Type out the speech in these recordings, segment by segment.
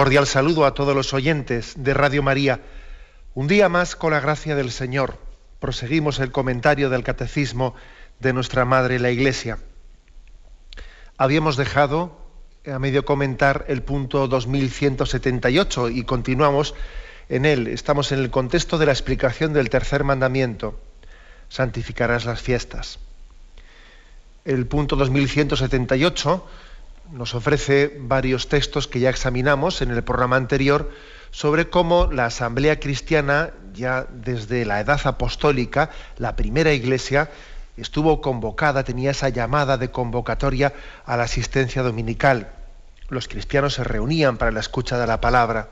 Cordial saludo a todos los oyentes de Radio María. Un día más, con la gracia del Señor, proseguimos el comentario del Catecismo de nuestra Madre la Iglesia. Habíamos dejado a medio comentar el punto 2178 y continuamos en él. Estamos en el contexto de la explicación del tercer mandamiento. Santificarás las fiestas. El punto 2178 nos ofrece varios textos que ya examinamos en el programa anterior sobre cómo la Asamblea Cristiana, ya desde la edad apostólica, la primera iglesia, estuvo convocada, tenía esa llamada de convocatoria a la asistencia dominical. Los cristianos se reunían para la escucha de la palabra,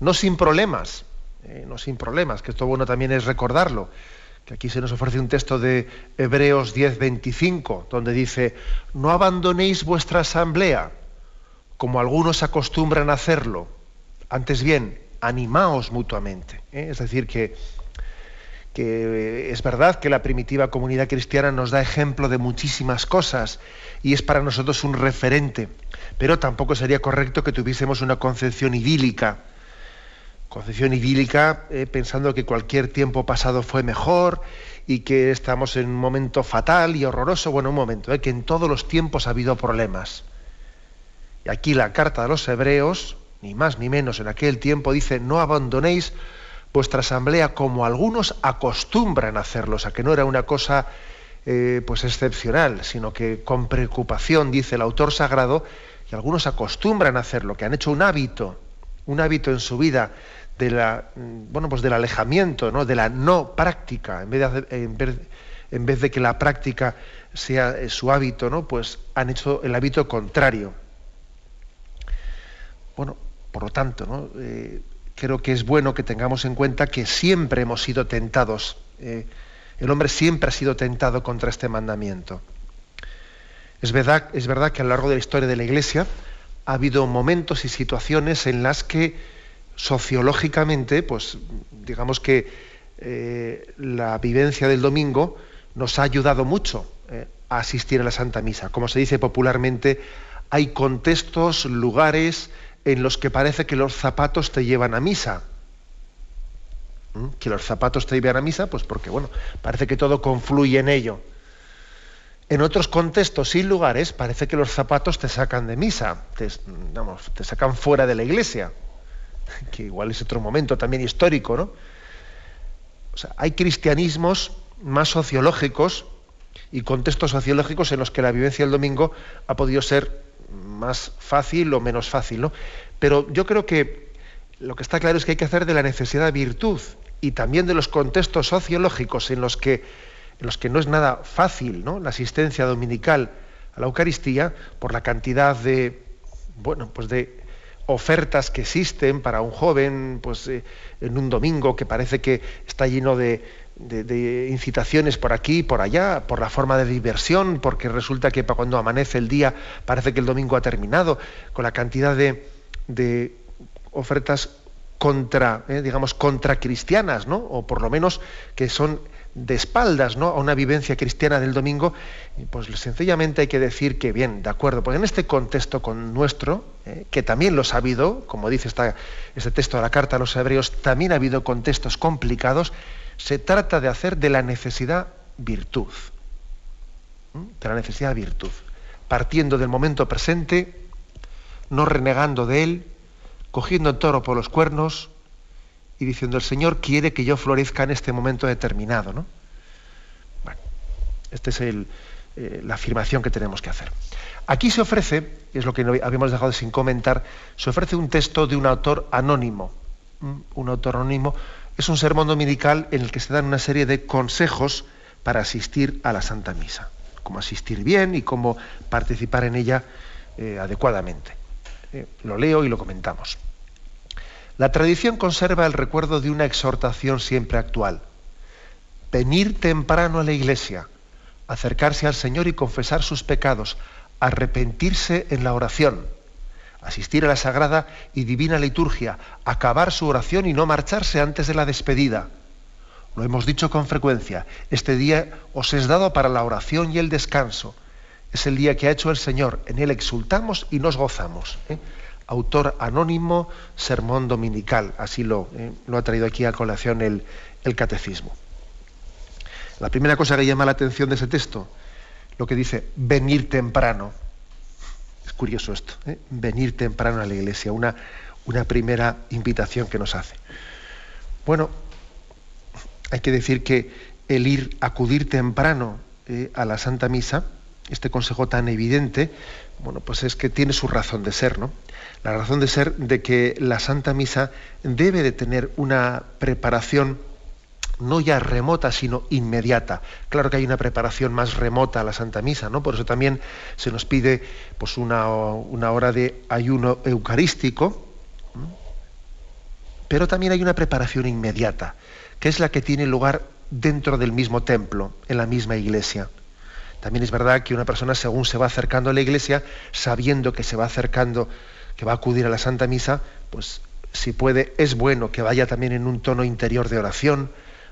no sin problemas, eh, no sin problemas, que esto bueno también es recordarlo que aquí se nos ofrece un texto de Hebreos 10:25, donde dice, no abandonéis vuestra asamblea, como algunos acostumbran a hacerlo, antes bien, animaos mutuamente. ¿eh? Es decir, que, que es verdad que la primitiva comunidad cristiana nos da ejemplo de muchísimas cosas y es para nosotros un referente, pero tampoco sería correcto que tuviésemos una concepción idílica concepción idílica, eh, pensando que cualquier tiempo pasado fue mejor y que estamos en un momento fatal y horroroso. Bueno, un momento, eh, que en todos los tiempos ha habido problemas. Y aquí la carta de los hebreos, ni más ni menos en aquel tiempo, dice, no abandonéis vuestra asamblea como algunos acostumbran a hacerlo, o sea, que no era una cosa eh, pues excepcional, sino que con preocupación, dice el autor sagrado, y algunos acostumbran a hacerlo, que han hecho un hábito, un hábito en su vida la, bueno, pues del alejamiento, ¿no? de la no práctica, en vez de, en vez, de que la práctica sea eh, su hábito, ¿no? pues han hecho el hábito contrario. Bueno, por lo tanto, ¿no? Eh, creo que es bueno que tengamos en cuenta que siempre hemos sido tentados. Eh, el hombre siempre ha sido tentado contra este mandamiento. Es verdad, es verdad que a lo largo de la historia de la Iglesia ha habido momentos y situaciones en las que sociológicamente, pues digamos que eh, la vivencia del domingo nos ha ayudado mucho eh, a asistir a la Santa Misa. Como se dice popularmente, hay contextos, lugares en los que parece que los zapatos te llevan a misa. ¿Mm? Que los zapatos te llevan a misa, pues porque, bueno, parece que todo confluye en ello. En otros contextos y lugares parece que los zapatos te sacan de misa, te, te sacan fuera de la iglesia que igual es otro momento también histórico, ¿no? O sea, hay cristianismos más sociológicos y contextos sociológicos en los que la vivencia del domingo ha podido ser más fácil o menos fácil, ¿no? Pero yo creo que lo que está claro es que hay que hacer de la necesidad virtud y también de los contextos sociológicos en los que, en los que no es nada fácil, ¿no? La asistencia dominical a la Eucaristía por la cantidad de, bueno, pues de ofertas que existen para un joven pues, eh, en un domingo que parece que está lleno de, incitaciones por aquí y por allá, por la forma de diversión, porque resulta que cuando amanece el día parece que el domingo ha terminado, con la cantidad de, ofertas contra, eh, digamos, contra cristianas, ¿no? O por lo menos que son de espaldas ¿no? a una vivencia cristiana del domingo, pues sencillamente hay que decir que, bien, de acuerdo, porque en este contexto con nuestro, eh, que también los ha habido, como dice este texto de la carta a los hebreos, también ha habido contextos complicados, se trata de hacer de la necesidad virtud, de la necesidad virtud, partiendo del momento presente, no renegando de él, cogiendo el toro por los cuernos, diciendo, el Señor quiere que yo florezca en este momento determinado. ¿no? Bueno, esta es eh, la afirmación que tenemos que hacer. Aquí se ofrece, es lo que habíamos dejado sin comentar, se ofrece un texto de un autor anónimo. Un autor anónimo es un sermón dominical en el que se dan una serie de consejos para asistir a la Santa Misa. Cómo asistir bien y cómo participar en ella eh, adecuadamente. Eh, lo leo y lo comentamos. La tradición conserva el recuerdo de una exhortación siempre actual. Venir temprano a la iglesia, acercarse al Señor y confesar sus pecados, arrepentirse en la oración, asistir a la sagrada y divina liturgia, acabar su oración y no marcharse antes de la despedida. Lo hemos dicho con frecuencia, este día os es dado para la oración y el descanso. Es el día que ha hecho el Señor, en él exultamos y nos gozamos. ¿eh? Autor anónimo, sermón dominical, así lo, ¿eh? ha traído aquí a colación el, catecismo. La primera cosa que llama la atención de ese texto, lo que dice venir temprano. Es curioso esto, ¿eh? venir temprano a la iglesia, una, una primera invitación que nos hace. Bueno, hay que decir que el ir, acudir temprano eh, a la Santa Misa, este consejo tan evidente, bueno, pues es que tiene su razón de ser, ¿no? La razón de ser de que la Santa Misa debe de tener una preparación no ya remota, sino inmediata. Claro que hay una preparación más remota a la Santa Misa, ¿no? Por eso también se nos pide pues, una, una hora de ayuno eucarístico, pero también hay una preparación inmediata, que es la que tiene lugar dentro del mismo templo, en la misma iglesia. También es verdad que una persona, según se va acercando a la iglesia, sabiendo que se va acercando, que va a acudir a la Santa Misa, pues si puede, es bueno que vaya también en un tono interior de oración,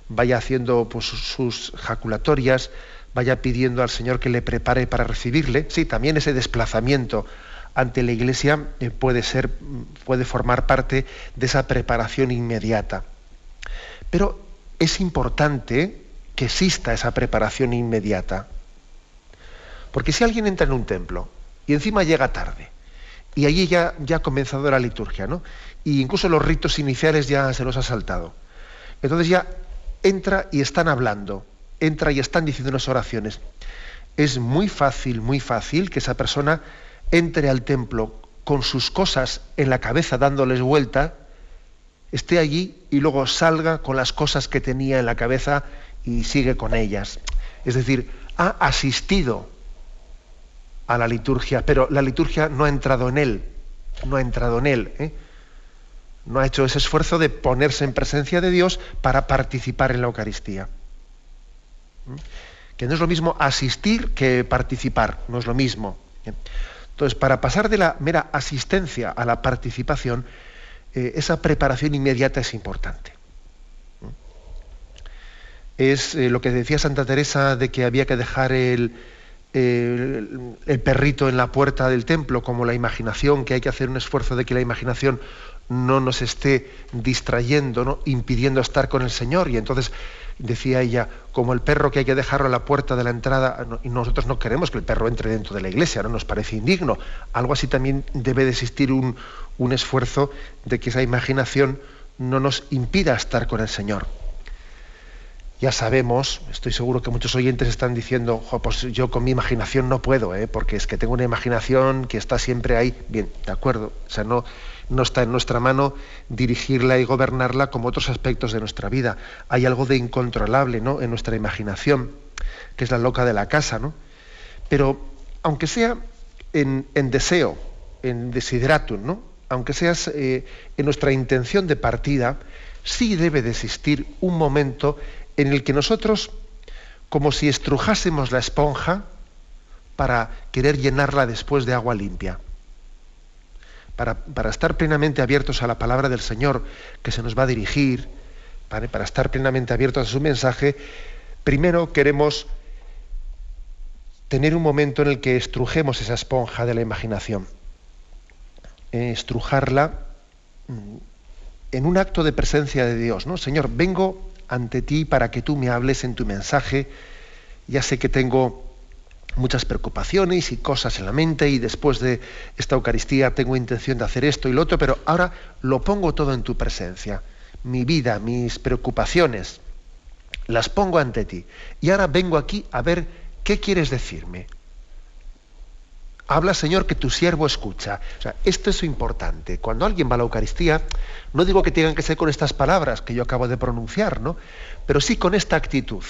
vaya haciendo pues, sus jaculatorias, vaya pidiendo al Señor que le prepare para recibirle. Sí, también ese desplazamiento ante la Iglesia eh, puede ser, puede formar parte de esa preparación inmediata. Pero es importante que exista esa preparación inmediata. Porque si alguien entra en un templo y encima llega tarde, y allí ya, ha comenzado la liturgia, ¿no? Y incluso los ritos iniciales ya se los ha saltado. Entonces ya entra y están hablando, entra y están diciendo unas oraciones. Es muy fácil, muy fácil que esa persona entre al templo con sus cosas en la cabeza dándoles vuelta, esté allí y luego salga con las cosas que tenía en la cabeza y sigue con ellas. Es decir, ha asistido a la liturgia, pero la liturgia no ha entrado en él, no ha entrado en él. ¿eh? no ha hecho ese esfuerzo de ponerse en presencia de Dios para participar en la Eucaristía. ¿Mm? Que no es lo mismo asistir que participar, no es lo mismo. Entonces, para pasar de la mera asistencia a la participación, eh, esa preparación inmediata es importante. ¿Mm? Es eh, lo que decía Santa Teresa de que había que dejar el, el, perrito en la puerta del templo, como la imaginación, que hay que hacer un esfuerzo de que la imaginación no nos esté distrayendo, ¿no? impidiendo estar con el Señor. Y entonces decía ella, como el perro que hay que dejarlo a la puerta de la entrada, y nosotros no queremos que el perro entre dentro de la iglesia, no nos parece indigno. Algo así también debe de existir un, un esfuerzo de que esa imaginación no nos impida estar con el Señor. Ya sabemos, estoy seguro que muchos oyentes están diciendo, pues yo con mi imaginación no puedo, ¿eh? porque es que tengo una imaginación que está siempre ahí. Bien, de acuerdo. O sea, no, no está en nuestra mano dirigirla y gobernarla como otros aspectos de nuestra vida. Hay algo de incontrolable ¿no? en nuestra imaginación, que es la loca de la casa. ¿no? Pero aunque sea en, deseo, en desideratum, ¿no? aunque sea eh, en nuestra intención de partida, sí debe de existir un momento en el que nosotros, como si estrujásemos la esponja para querer llenarla después de agua limpia para, estar plenamente abiertos a la palabra del Señor que se nos va a dirigir, para estar plenamente abiertos a su mensaje, primero queremos tener un momento en el que estrujemos esa esponja de la imaginación. Eh, estrujarla mm, en un acto de presencia de Dios, ¿no? Señor, vengo ante ti para que tú me hables en tu mensaje. Ya sé que tengo muchas preocupaciones y cosas en la mente y después de esta Eucaristía tengo intención de hacer esto y lo otro, pero ahora lo pongo todo en tu presencia. Mi vida, mis preocupaciones, las pongo ante ti. Y ahora vengo aquí a ver qué quieres decirme. Habla, Señor, que tu siervo escucha. O sea, esto es importante. Cuando alguien va a la Eucaristía, no digo que tengan que ser con estas palabras que yo acabo de pronunciar, ¿no? Pero sí con esta actitud.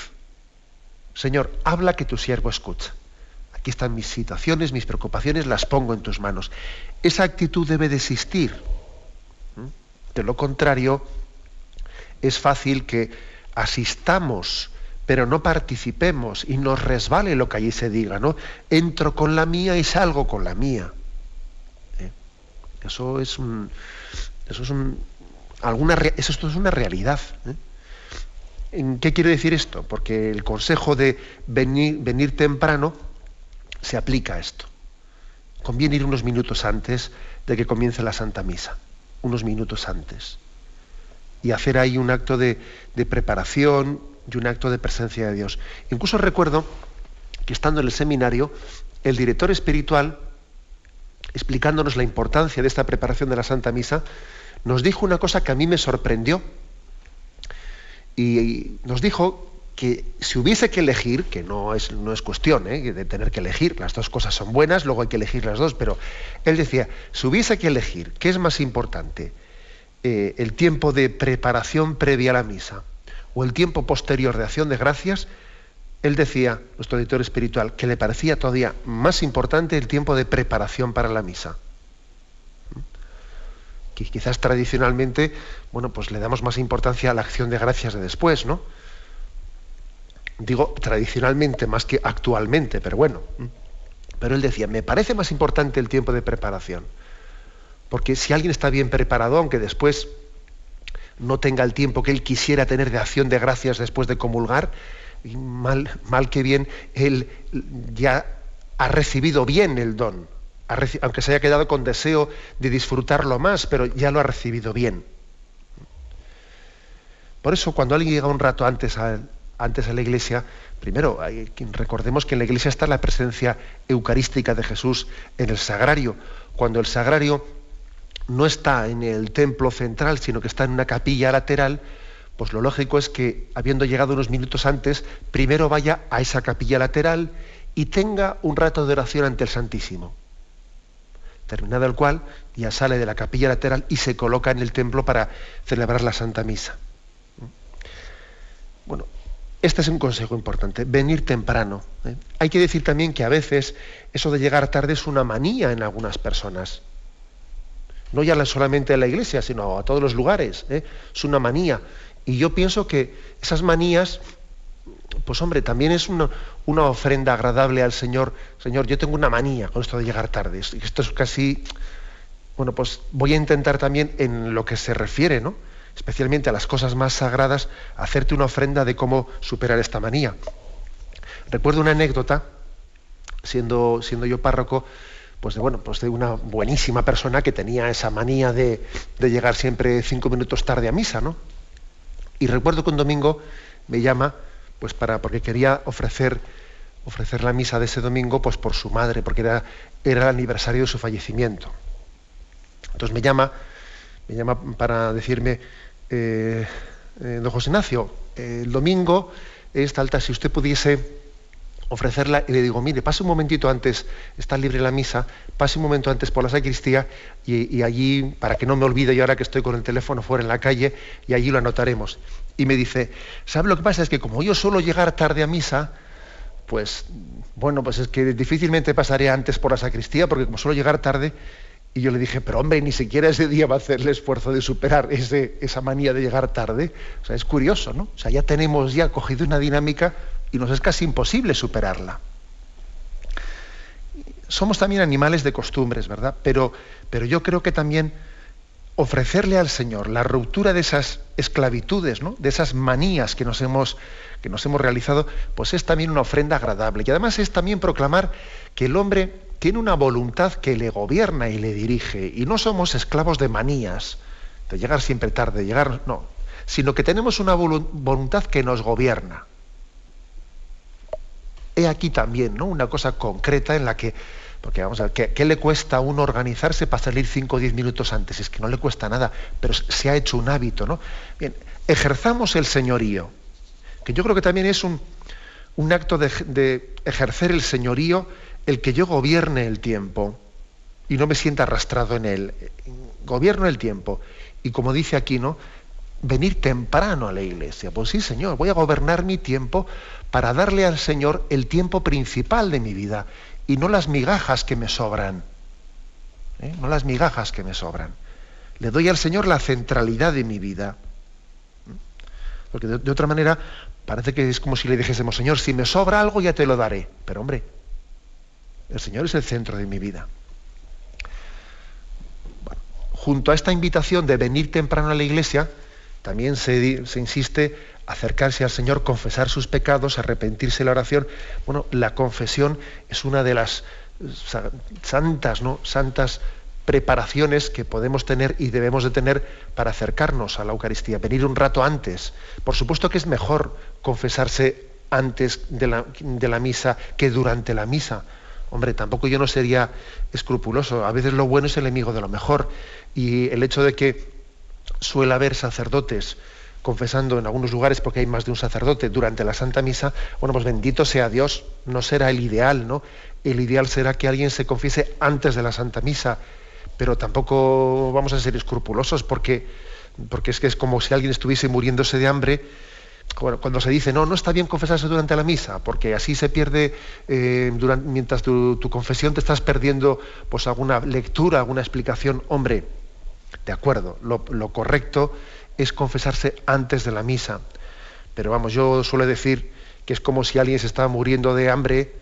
Señor, habla que tu siervo escucha. aquí están mis situaciones, mis preocupaciones, las pongo en tus manos. Esa actitud debe de existir. De lo contrario, es fácil que asistamos, pero no participemos y nos resbale lo que allí se diga, ¿no? Entro con la mía y salgo con la mía. ¿Eh? Eso es un, eso es un, alguna, eso es una realidad. ¿eh? ¿En qué quiere decir esto? Porque el consejo de venir, venir temprano se aplica a esto. Conviene ir unos minutos antes de que comience la Santa Misa, unos minutos antes, y hacer ahí un acto de, de preparación y un acto de presencia de Dios. Incluso recuerdo que estando en el seminario, el director espiritual, explicándonos la importancia de esta preparación de la Santa Misa, nos dijo una cosa que a mí me sorprendió y nos dijo que si hubiese que elegir, que no es, no es cuestión ¿eh? de tener que elegir, las dos cosas son buenas, luego hay que elegir las dos, pero él decía, si hubiese que elegir, ¿qué es más importante? Eh, ¿El tiempo de preparación previa a la misa o el tiempo posterior de acción de gracias? Él decía, nuestro editor espiritual, que le parecía todavía más importante el tiempo de preparación para la misa que quizás tradicionalmente, bueno, pues le damos más importancia a la acción de gracias de después, ¿no? Digo tradicionalmente más que actualmente, pero bueno. Pero él decía, me parece más importante el tiempo de preparación. Porque si alguien está bien preparado, aunque después no tenga el tiempo que él quisiera tener de acción de gracias después de comulgar, mal, mal que bien, él ya ha recibido bien el don aunque se haya quedado con deseo de disfrutarlo más, pero ya lo ha recibido bien. Por eso cuando alguien llega un rato antes a, antes a la iglesia, primero recordemos que en la iglesia está la presencia eucarística de Jesús en el sagrario. Cuando el sagrario no está en el templo central, sino que está en una capilla lateral, pues lo lógico es que, habiendo llegado unos minutos antes, primero vaya a esa capilla lateral y tenga un rato de oración ante el Santísimo terminado el cual ya sale de la capilla lateral y se coloca en el templo para celebrar la Santa Misa. Bueno, este es un consejo importante, venir temprano. ¿eh? Hay que decir también que a veces eso de llegar tarde es una manía en algunas personas. No ya solamente en la iglesia, sino a todos los lugares. ¿eh? Es una manía. Y yo pienso que esas manías pues hombre, también es una, ofrenda agradable al Señor. Señor, yo tengo una manía con esto de llegar tarde. Esto es casi, bueno, pues voy a intentar también en lo que se refiere, ¿no? Especialmente a las cosas más sagradas, hacerte una ofrenda de cómo superar esta manía. Recuerdo una anécdota, siendo, siendo yo párroco, pues de, bueno, pues de una buenísima persona que tenía esa manía de, llegar siempre cinco minutos tarde a misa, ¿no? Y recuerdo que un domingo me llama pues para, porque quería ofrecer, ofrecer la misa de ese domingo pues por su madre, porque era, era el aniversario de su fallecimiento. Entonces me llama, me llama para decirme, eh, eh, don José Ignacio, el domingo es alta, si usted pudiese ofrecerla, y le digo, mire, pase un momentito antes, está libre la misa, pase un momento antes por la sacristía y, allí, para que no me olvide yo ahora que estoy con el teléfono fuera en la calle, y allí lo anotaremos y me dice, ¿sabe lo que pasa? Es que como yo suelo llegar tarde a misa, pues bueno, pues es que difícilmente pasaré antes por la sacristía, porque como suelo llegar tarde, y yo le dije, pero hombre, ni siquiera ese día va a hacer el esfuerzo de superar ese, esa manía de llegar tarde. O sea, es curioso, ¿no? O sea, ya tenemos ya cogido una dinámica y nos es casi imposible superarla. Somos también animales de costumbres, ¿verdad? Pero, pero yo creo que también ofrecerle al Señor la ruptura de esas esclavitudes, de esas manías que nos, hemos, que nos hemos realizado, pues es también una ofrenda agradable. Y además es también proclamar que el hombre tiene una voluntad que le gobierna y le dirige, y no somos esclavos de manías, de llegar siempre tarde, llegar, no, sino que tenemos una voluntad que nos gobierna. Aquí también ¿no? una cosa concreta en la que porque vamos a ver, ¿qué, le cuesta a uno organizarse para salir 5 o 10 minutos antes? Es que no le cuesta nada, pero se ha hecho un hábito, ¿no? Bien, ejerzamos el señorío, que yo creo que también es un, acto de, de, ejercer el señorío el que yo gobierne el tiempo y no me sienta arrastrado en él. Gobierno el tiempo. Y como dice aquí, ¿no? Venir temprano a la iglesia. Pues sí, Señor, voy a gobernar mi tiempo para darle al Señor el tiempo principal de mi vida y no las migajas que me sobran. ¿eh? No las migajas que me sobran. Le doy al Señor la centralidad de mi vida. Porque de, otra manera parece que es como si le dijésemos, Señor, si me sobra algo ya te lo daré. Pero hombre, el Señor es el centro de mi vida. junto a esta invitación de venir temprano a la iglesia, también se insiste acercarse al Señor, confesar sus pecados, arrepentirse de la oración. Bueno, la confesión es una de las santas, ¿no? Santas preparaciones que podemos tener y debemos de tener para acercarnos a la Eucaristía, venir un rato antes. Por supuesto que es mejor confesarse antes de la, de la misa que durante la misa. Hombre, tampoco yo no sería escrupuloso. A veces lo bueno es el enemigo de lo mejor. Y el hecho de que suele haber sacerdotes confesando en algunos lugares porque hay más de un sacerdote durante la Santa Misa, bueno, pues bendito sea Dios, no será el ideal, ¿no? El ideal será que alguien se confiese antes de la Santa Misa, pero tampoco vamos a ser escrupulosos porque, porque es que es como si alguien estuviese muriéndose de hambre. Cuando se dice, no, no está bien confesarse durante la misa, porque así se pierde, eh, mientras tu, confesión te estás perdiendo pues alguna lectura, alguna explicación. Hombre, de acuerdo, lo correcto es confesarse antes de la misa. Pero vamos, yo suelo decir que es como si alguien se está muriendo de hambre,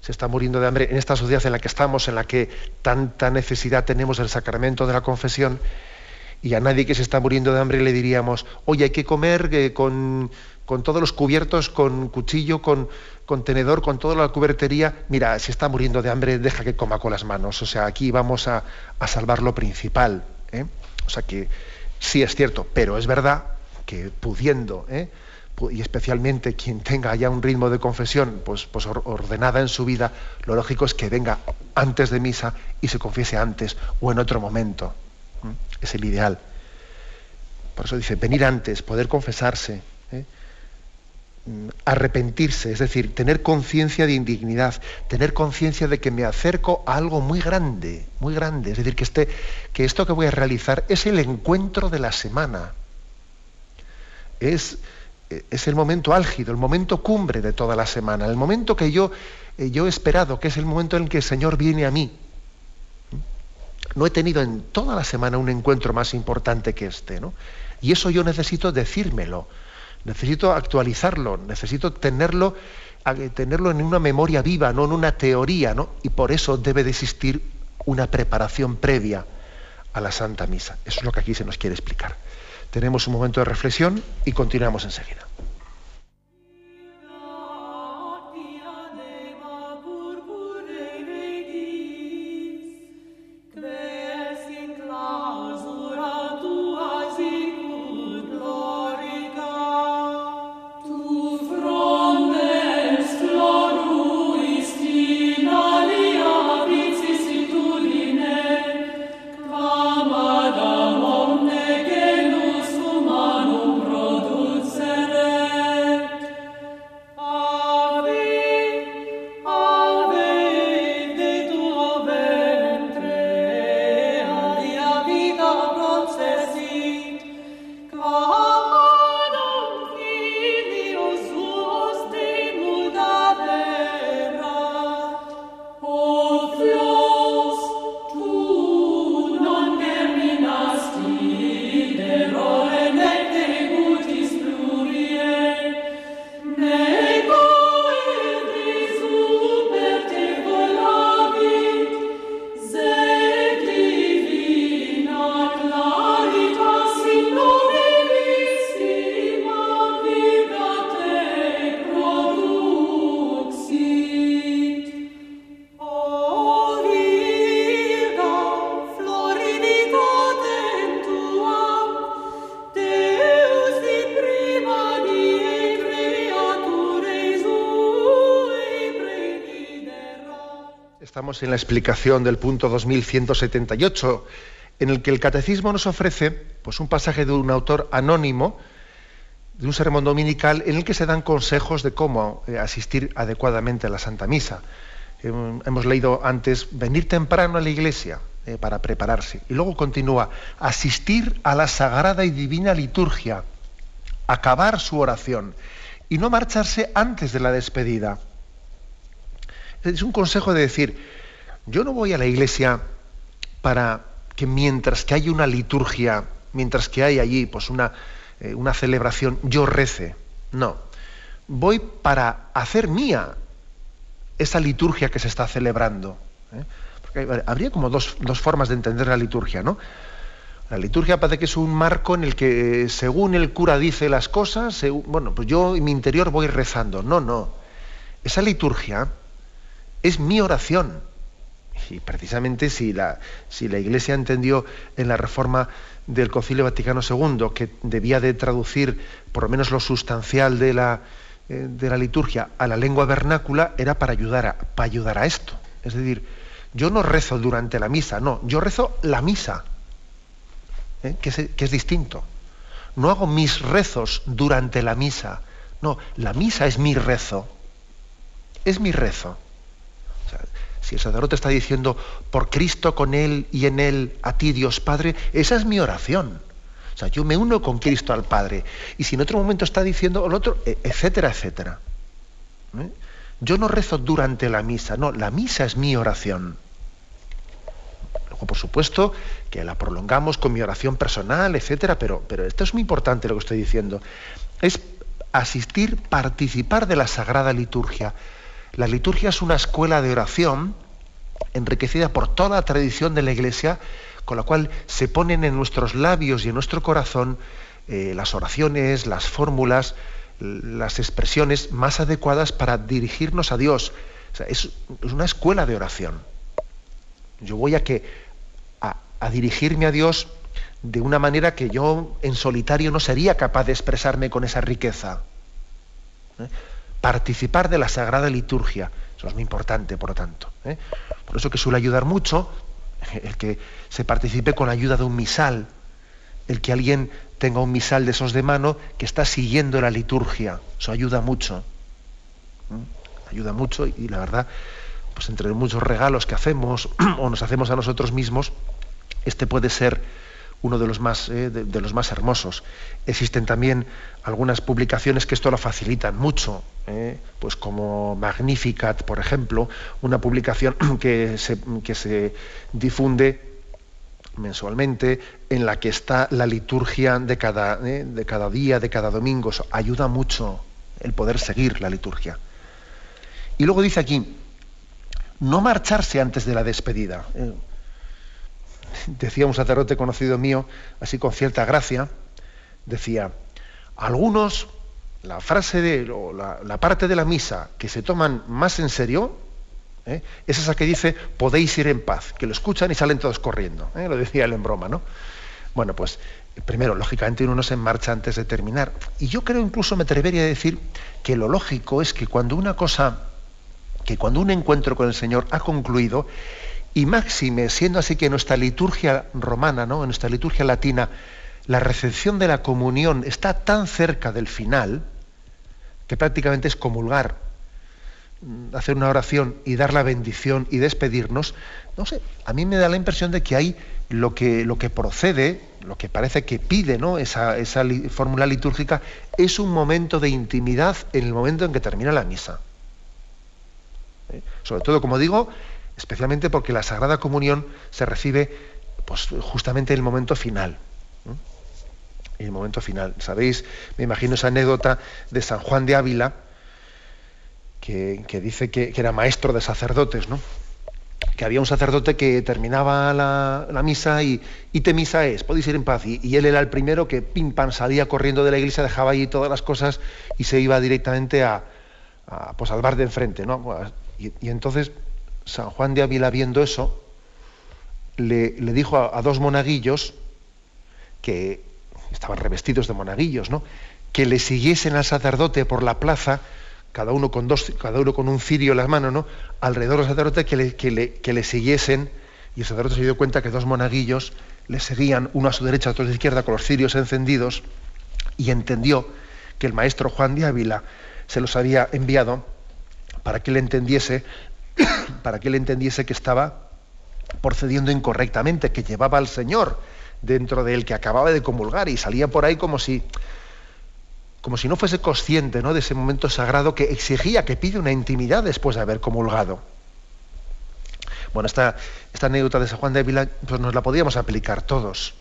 se está muriendo de hambre en esta sociedad en la que estamos, en la que tanta necesidad tenemos del sacramento de la confesión, y a nadie que se está muriendo de hambre le diríamos, oye, hay que comer eh, con, todos los cubiertos, con cuchillo, con, tenedor, con toda la cubertería. Mira, si está muriendo de hambre, deja que coma con las manos. O sea, aquí vamos a, salvar lo principal. ¿eh? O sea que Sí es cierto, pero es verdad que pudiendo, ¿eh? y especialmente quien tenga ya un ritmo de confesión pues, pues ordenada en su vida, lo lógico es que venga antes de misa y se confiese antes o en otro momento. Es el ideal. Por eso dice, venir antes, poder confesarse. ¿Eh? Mm, arrepentirse, es decir, tener conciencia de indignidad, tener conciencia de que me acerco a algo muy grande, muy grande, es decir, que, este, que esto que voy a realizar es el encuentro de la semana, es, es el momento álgido, el momento cumbre de toda la semana, el momento que yo, eh, yo he esperado, que es el momento en que el Señor viene a mí. No he tenido en toda la semana un encuentro más importante que este, ¿no? Y eso yo necesito decírmelo necesito actualizarlo, necesito tenerlo, tenerlo en una memoria viva, no en una teoría, ¿no? Y por eso debe de existir una preparación previa a la Santa Misa. Eso es lo que aquí se nos quiere explicar. Tenemos un momento de reflexión y continuamos enseguida. En la explicación del punto 2178, en el que el catecismo nos ofrece pues, un pasaje de un autor anónimo, de un sermón dominical, en el que se dan consejos de cómo eh, asistir adecuadamente a la Santa Misa. hemos leído antes, venir temprano a la iglesia eh, para prepararse. Y luego continúa, asistir a la sagrada y divina liturgia, acabar su oración y no marcharse antes de la despedida Es un consejo de decir, yo no voy a la iglesia para que mientras que hay una liturgia, mientras que hay allí pues una, eh, una celebración, yo rece. No. Voy para hacer mía esa liturgia que se está celebrando. ¿eh? Porque habría como dos, dos, formas de entender la liturgia, ¿no? La liturgia parece que es un marco en el que según el cura dice las cosas, bueno, pues yo en mi interior voy rezando. No, no. Esa liturgia es mi oración. Y precisamente si la, si la Iglesia entendió en la reforma del Concilio Vaticano II que debía de traducir por lo menos lo sustancial de la, eh, de la liturgia a la lengua vernácula, era para ayudar, a, para ayudar a esto. Es decir, yo no rezo durante la misa, no, yo rezo la misa, ¿eh? que, es, que es distinto. No hago mis rezos durante la misa, no, la misa es mi rezo, es mi rezo. Si el sacerdote está diciendo, por Cristo con Él y en Él, a ti Dios Padre, esa es mi oración. O sea, yo me uno con Cristo al Padre. Y si en otro momento está diciendo el otro, e, etcétera, etcétera. ¿Eh? Yo no rezo durante la misa, no, la misa es mi oración. Luego, por supuesto, que la prolongamos con mi oración personal, etcétera, pero, pero esto es muy importante lo que estoy diciendo. Es asistir, participar de la Sagrada Liturgia la liturgia es una escuela de oración enriquecida por toda la tradición de la Iglesia, con la cual se ponen en nuestros labios y en nuestro corazón eh, las oraciones, las fórmulas, las expresiones más adecuadas para dirigirnos a Dios. es, una escuela de oración. Yo voy a que a, dirigirme a Dios de una manera que yo en solitario no sería capaz de expresarme con esa riqueza. ¿eh? Participar de la Sagrada Liturgia. Eso es muy importante, por lo tanto. ¿eh? Por eso que suele ayudar mucho el que se participe con la ayuda de un misal, el que alguien tenga un misal de esos de mano que está siguiendo la liturgia. Eso ayuda mucho. ¿eh? Ayuda mucho y la verdad, pues entre muchos regalos que hacemos o nos hacemos a nosotros mismos, este puede ser uno de los más, eh, de, los más hermosos. Existen también algunas publicaciones que esto lo facilitan mucho, eh, pues como Magnificat, por ejemplo, una publicación que se, que se difunde mensualmente en la que está la liturgia de cada, eh, de cada día, de cada domingo. Eso ayuda mucho el poder seguir la liturgia. Y luego dice aquí, no marcharse antes de la despedida decía un sacerdote conocido mío, así con cierta gracia, decía, algunos, la frase de, la, parte de la misa que se toman más en serio, ¿eh? es esa que dice, podéis ir en paz, que lo escuchan y salen todos corriendo, ¿eh? lo decía él en broma, ¿no? Bueno, pues primero, lógicamente uno no se marcha antes de terminar. Y yo creo incluso, me atrevería a decir, que lo lógico es que cuando una cosa, que cuando un encuentro con el Señor ha concluido, y máxime, siendo así que en nuestra liturgia romana, ¿no? en nuestra liturgia latina, la recepción de la comunión está tan cerca del final, que prácticamente es comulgar, mm, hacer una oración y dar la bendición y despedirnos, no sé, a mí me da la impresión de que hay lo que, lo que procede, lo que parece que pide ¿no? esa, esa fórmula litúrgica, es un momento de intimidad en el momento en que termina la misa. ¿Eh? Sobre todo, como digo, especialmente porque la Sagrada Comunión se recibe pues, justamente en el momento final. En el momento final. ¿Sabéis? Me imagino esa anécdota de San Juan de Ávila, que, dice que, era maestro de sacerdotes, ¿no? que había un sacerdote que terminaba la, misa y, y te misa es, podéis ir en paz. Y, él era el primero que pim pam salía corriendo de la iglesia, dejaba ahí todas las cosas y se iba directamente a, pues, al bar de enfrente. ¿no? y entonces San Juan de Ávila, viendo eso, le, dijo a, dos monaguillos, que estaban revestidos de monaguillos, ¿no? que le siguiesen al sacerdote por la plaza, cada uno con, dos, cada uno con un cirio en las manos, ¿no? alrededor del sacerdote, que le, que le, siguiesen, y el sacerdote se dio cuenta que dos monaguillos le seguían, uno a su derecha, otro a su izquierda, con los cirios encendidos, y entendió que el maestro Juan de Ávila se los había enviado para que le entendiese para que él entendiese que estaba procediendo incorrectamente, que llevaba al Señor dentro de él, que acababa de comulgar y salía por ahí como si, como si no fuese consciente de ese momento sagrado que exigía, que pide una intimidad después de haber comulgado. Bueno, esta, anécdota de San Juan de Ávila pues nos la podíamos aplicar todos.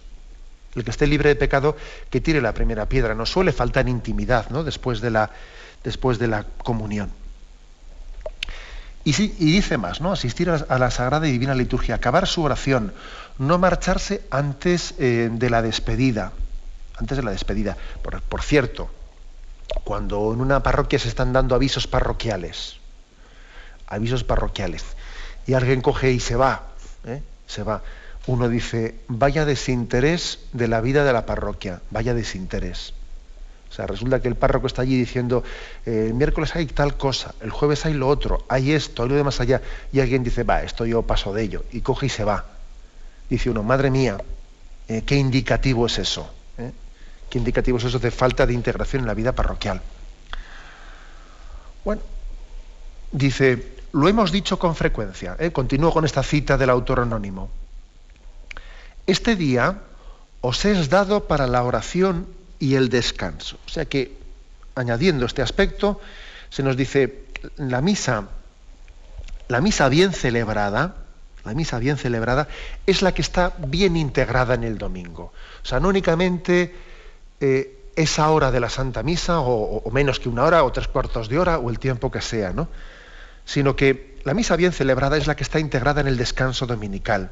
El que esté libre de pecado, que tire la primera piedra. No suele faltar intimidad ¿no? después, de la, después de la comunión. Y, dice más, ¿no? Asistir a la, Sagrada y Divina Liturgia, acabar su oración, no marcharse antes eh, de la despedida. Antes de la despedida. Por, cierto, cuando en una parroquia se están dando avisos parroquiales, avisos parroquiales, y alguien coge y se va, ¿eh? se va, uno dice, vaya desinterés de la vida de la parroquia, vaya desinterés. O sea, resulta que el párroco está allí diciendo, eh, el miércoles hay tal cosa, el jueves hay lo otro, hay esto, hay lo de más allá, y alguien dice, va, esto yo paso de ello, y coge y se va. Dice uno, madre mía, eh, ¿qué indicativo es eso? ¿Eh? ¿Qué indicativo es eso de falta de integración en la vida parroquial? Bueno, dice, lo hemos dicho con frecuencia, continúo con esta cita del autor anónimo. Este día os es dado para la oración y el descanso. O sea que, añadiendo este aspecto, se nos dice, la misa, la misa bien celebrada, la misa bien celebrada es la que está bien integrada en el domingo. O sea, no únicamente eh, esa hora de la Santa Misa, o, menos que una hora, o tres cuartos de hora, o el tiempo que sea, ¿no? Sino que la misa bien celebrada es la que está integrada en el descanso dominical.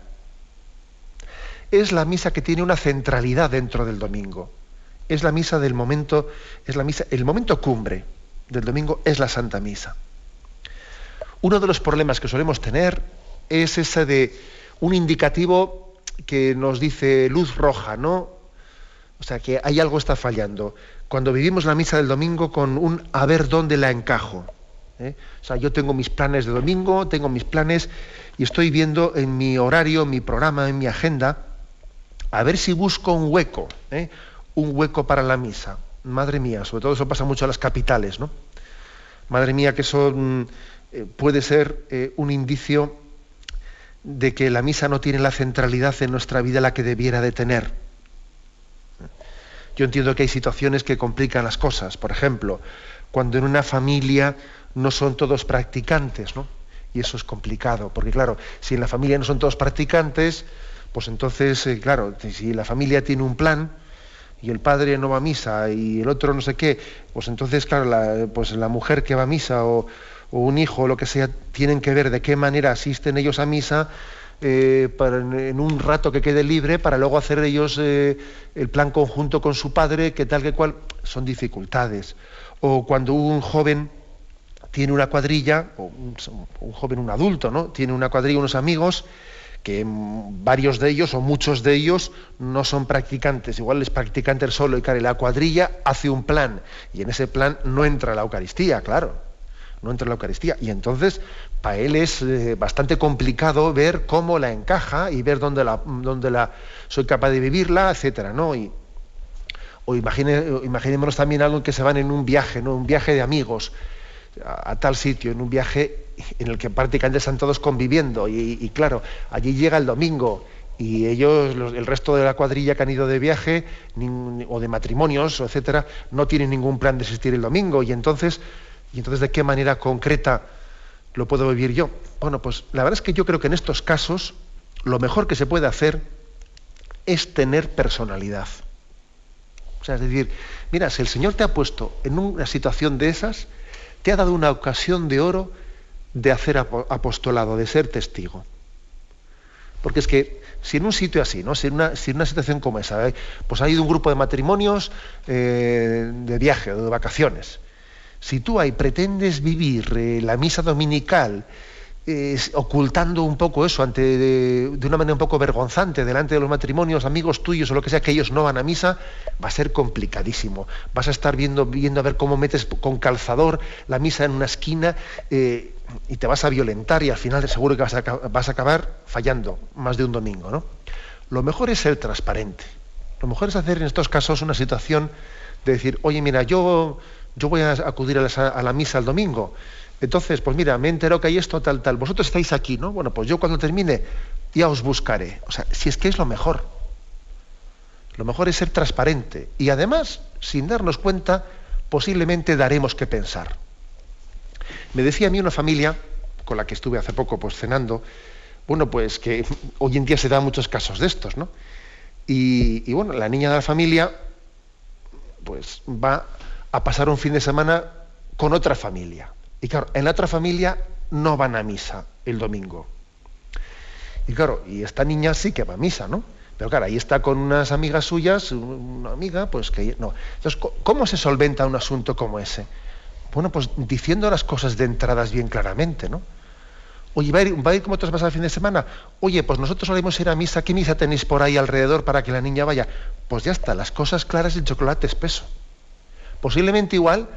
Es la misa que tiene una centralidad dentro del domingo es la misa del momento, es la misa, el momento cumbre del domingo es la Santa Misa. Uno de los problemas que solemos tener es ese de un indicativo que nos dice luz roja, ¿no? O sea, que hay algo está fallando. Cuando vivimos la misa del domingo con un a ver dónde la encajo. ¿eh? O sea, yo tengo mis planes de domingo, tengo mis planes y estoy viendo en mi horario, en mi programa, en mi agenda, a ver si busco un hueco. ¿eh? Un hueco para la misa. Madre mía, sobre todo eso pasa mucho en las capitales, ¿no? Madre mía, que eso mm, eh, puede ser eh, un indicio de que la misa no tiene la centralidad en nuestra vida la que debiera de tener. Yo entiendo que hay situaciones que complican las cosas. Por ejemplo, cuando en una familia no son todos practicantes, ¿no? Y eso es complicado, porque claro, si en la familia no son todos practicantes, pues entonces, eh, claro, si la familia tiene un plan, y el padre no va a misa y el otro no sé qué, pues entonces, claro, la, pues la mujer que va a misa o, un hijo o lo que sea, tienen que ver de qué manera asisten ellos a misa eh, para, en un rato que quede libre para luego hacer ellos eh, el plan conjunto con su padre, que tal que cual, son dificultades. O cuando un joven tiene una cuadrilla, o un, un joven, un adulto, ¿no? Tiene una cuadrilla, unos amigos, que varios de ellos o muchos de ellos no son practicantes. Igual es practicante el solo y la cuadrilla hace un plan y en ese plan no entra la Eucaristía, claro, no entra la Eucaristía. Y entonces para él es eh, bastante complicado ver cómo la encaja y ver dónde la, dónde la soy capaz de vivirla, etcétera, ¿no? Y, o imaginémonos también algo que se van en un viaje, ¿no? Un viaje de amigos a, tal sitio, en un viaje en el que prácticamente están todos conviviendo. Y, claro, allí llega el domingo y ellos, el resto de la cuadrilla que han ido de viaje o de matrimonios, etcétera, no tienen ningún plan de asistir el domingo. Y entonces, ¿y entonces de qué manera concreta lo puedo vivir yo? Bueno, pues la verdad es que yo creo que en estos casos lo mejor que se puede hacer es tener personalidad. O sea, es decir, mira, si el Señor te ha puesto en una situación de esas, te ha dado una ocasión de oro de hacer apostolado, de ser testigo. Porque es que si en un sitio así, ¿no? si, en una, una situación como esa, ¿eh? pues ha ido un grupo de matrimonios eh, de viaje de vacaciones, si tú ahí pretendes vivir eh, la misa dominical ocultando un poco eso ante, de, una manera un poco vergonzante delante de los matrimonios, amigos tuyos o lo que sea, que ellos no van a misa, va a ser complicadísimo. Vas a estar viendo, viendo a ver cómo metes con calzador la misa en una esquina eh, y te vas a violentar y al final seguro que vas a, acabar fallando más de un domingo. ¿no? Lo mejor es ser transparente. Lo mejor es hacer en estos casos una situación de decir, oye, mira, yo, yo voy a acudir a la, a la misa el domingo entonces, pues mira, me he enterado que hay esto, tal, tal. Vosotros estáis aquí, ¿no? Bueno, pues yo cuando termine ya os buscaré. O sea, si es que es lo mejor. Lo mejor es ser transparente. Y además, sin darnos cuenta, posiblemente daremos que pensar. Me decía a mí una familia con la que estuve hace poco pues cenando, bueno, pues que hoy en día se dan muchos casos de estos, ¿no? Y, bueno, la niña de la familia pues va a pasar un fin de semana con otra familia. Y claro, en la otra familia no van a misa el domingo. Y claro, y esta niña sí que va a misa, ¿no? Pero claro, ahí está con unas amigas suyas, una amiga, pues que no. Entonces, ¿cómo se solventa un asunto como ese? Bueno, pues diciendo las cosas de entradas bien claramente, ¿no? Oye, ¿va a ir, va a ir como otros vas al fin de semana? Oye, pues nosotros solemos ir a misa, ¿qué misa tenéis por ahí alrededor para que la niña vaya? Pues ya está, las cosas claras y el chocolate espeso. Posiblemente igual,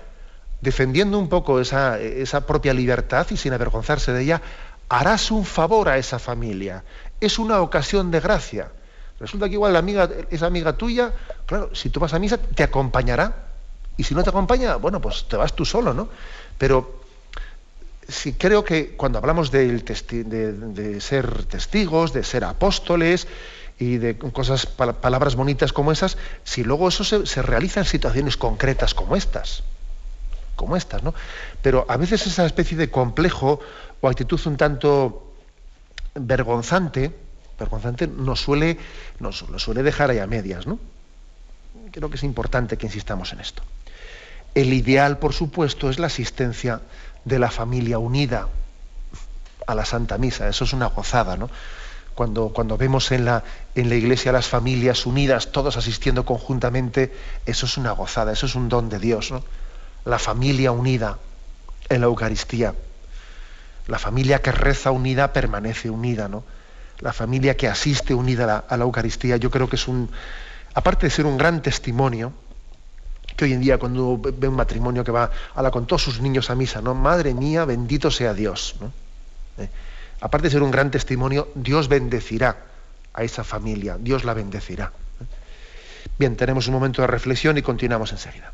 defendiendo un poco esa, esa propia libertad y sin avergonzarse de ella, harás un favor a esa familia. Es una ocasión de gracia. Resulta que igual la amiga, esa amiga tuya, claro, si tú vas a misa, te acompañará. Y si no te acompaña, bueno, pues te vas tú solo, ¿no? Pero sí creo que cuando hablamos de, ser testigos, de ser apóstoles y de cosas, palabras bonitas como esas, si luego eso se, se realiza en situaciones concretas como estas, como estas, ¿no? Pero a veces esa especie de complejo o actitud un tanto vergonzante, vergonzante nos suele, nos, suele dejar ahí a medias, ¿no? Creo que es importante que insistamos en esto. El ideal, por supuesto, es la asistencia de la familia unida a la Santa Misa. Eso es una gozada, ¿no? Cuando, cuando vemos en la, en la iglesia las familias unidas, todos asistiendo conjuntamente, eso es una gozada, eso es un don de Dios, ¿no? La familia unida en la Eucaristía. La familia que reza unida permanece unida, ¿no? La familia que asiste unida a la, Eucaristía, yo creo que es un, aparte de ser un gran testimonio, que hoy en día cuando ve un matrimonio que va a la con todos sus niños a misa, ¿no? Madre mía, bendito sea Dios. ¿Eh? Aparte de ser un gran testimonio, Dios bendecirá a esa familia, Dios la bendecirá. ¿eh? Bien, tenemos un momento de reflexión y continuamos enseguida.